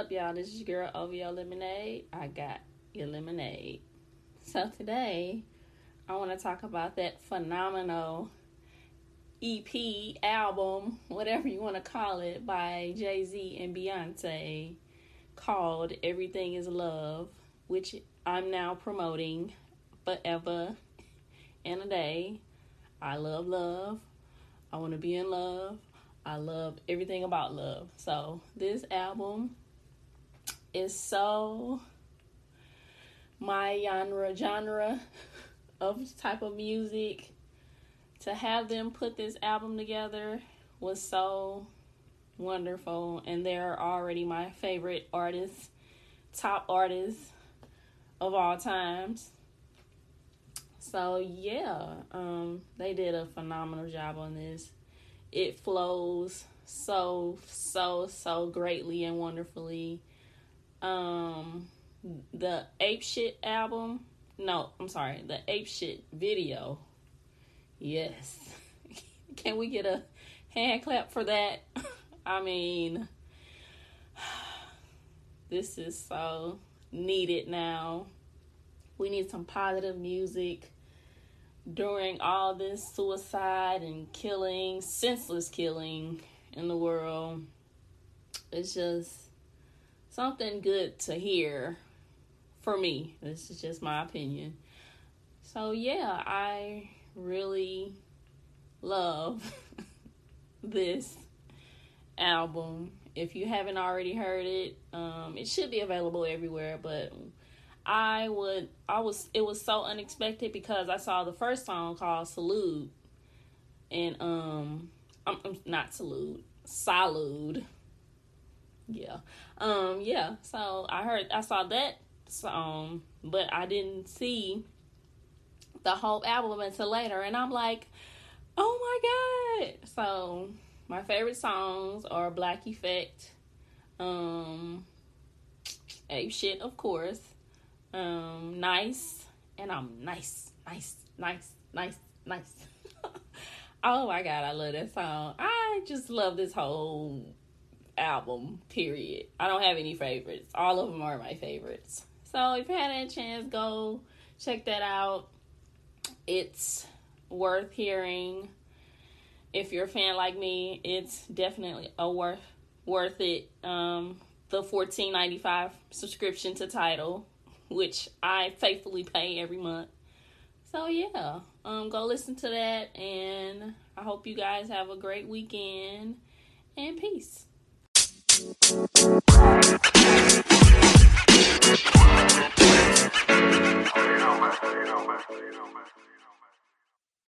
up, y'all? This is your girl OVO Lemonade. I got your lemonade. So today, I want to talk about that phenomenal EP album, whatever you want to call it, by Jay Z and Beyonce, called "Everything Is Love," which I'm now promoting forever and a day. I love love. I want to be in love. I love everything about love. So this album is so my genre genre of type of music. To have them put this album together was so wonderful and they're already my favorite artists, top artists of all times. So yeah, um, they did a phenomenal job on this it flows so so so greatly and wonderfully um the ape shit album. No i'm sorry the ape shit video. Yes. Can we get a hand clap for that? I mean this is so needed now. We need some positive music during all this suicide and killing, senseless killing in the world. It's just something good to hear for me. This is just my opinion. So, yeah, I really love this album. If you haven't already heard it, um, it should be available everywhere, but I would I was it was so unexpected because I saw the first song called Salute and um I'm, I'm not Salute Salute yeah um yeah so I heard I saw that song but I didn't see the whole album until later and I'm like oh my god so my favorite songs are Black Effect um Ape Shit of course um, nice, and I'm nice, nice, nice, nice, nice. oh my god, I love that song. I just love this whole album, period. I don't have any favorites. All of them are my favorites. So if you had a chance, go check that out. It's worth hearing. If you're a fan like me, it's definitely a worth worth it. Um, the fourteen ninety five subscription to Tidal, which I faithfully pay every month. So yeah, um, go listen to that, and I hope you guys have a great weekend and peace. Thank you.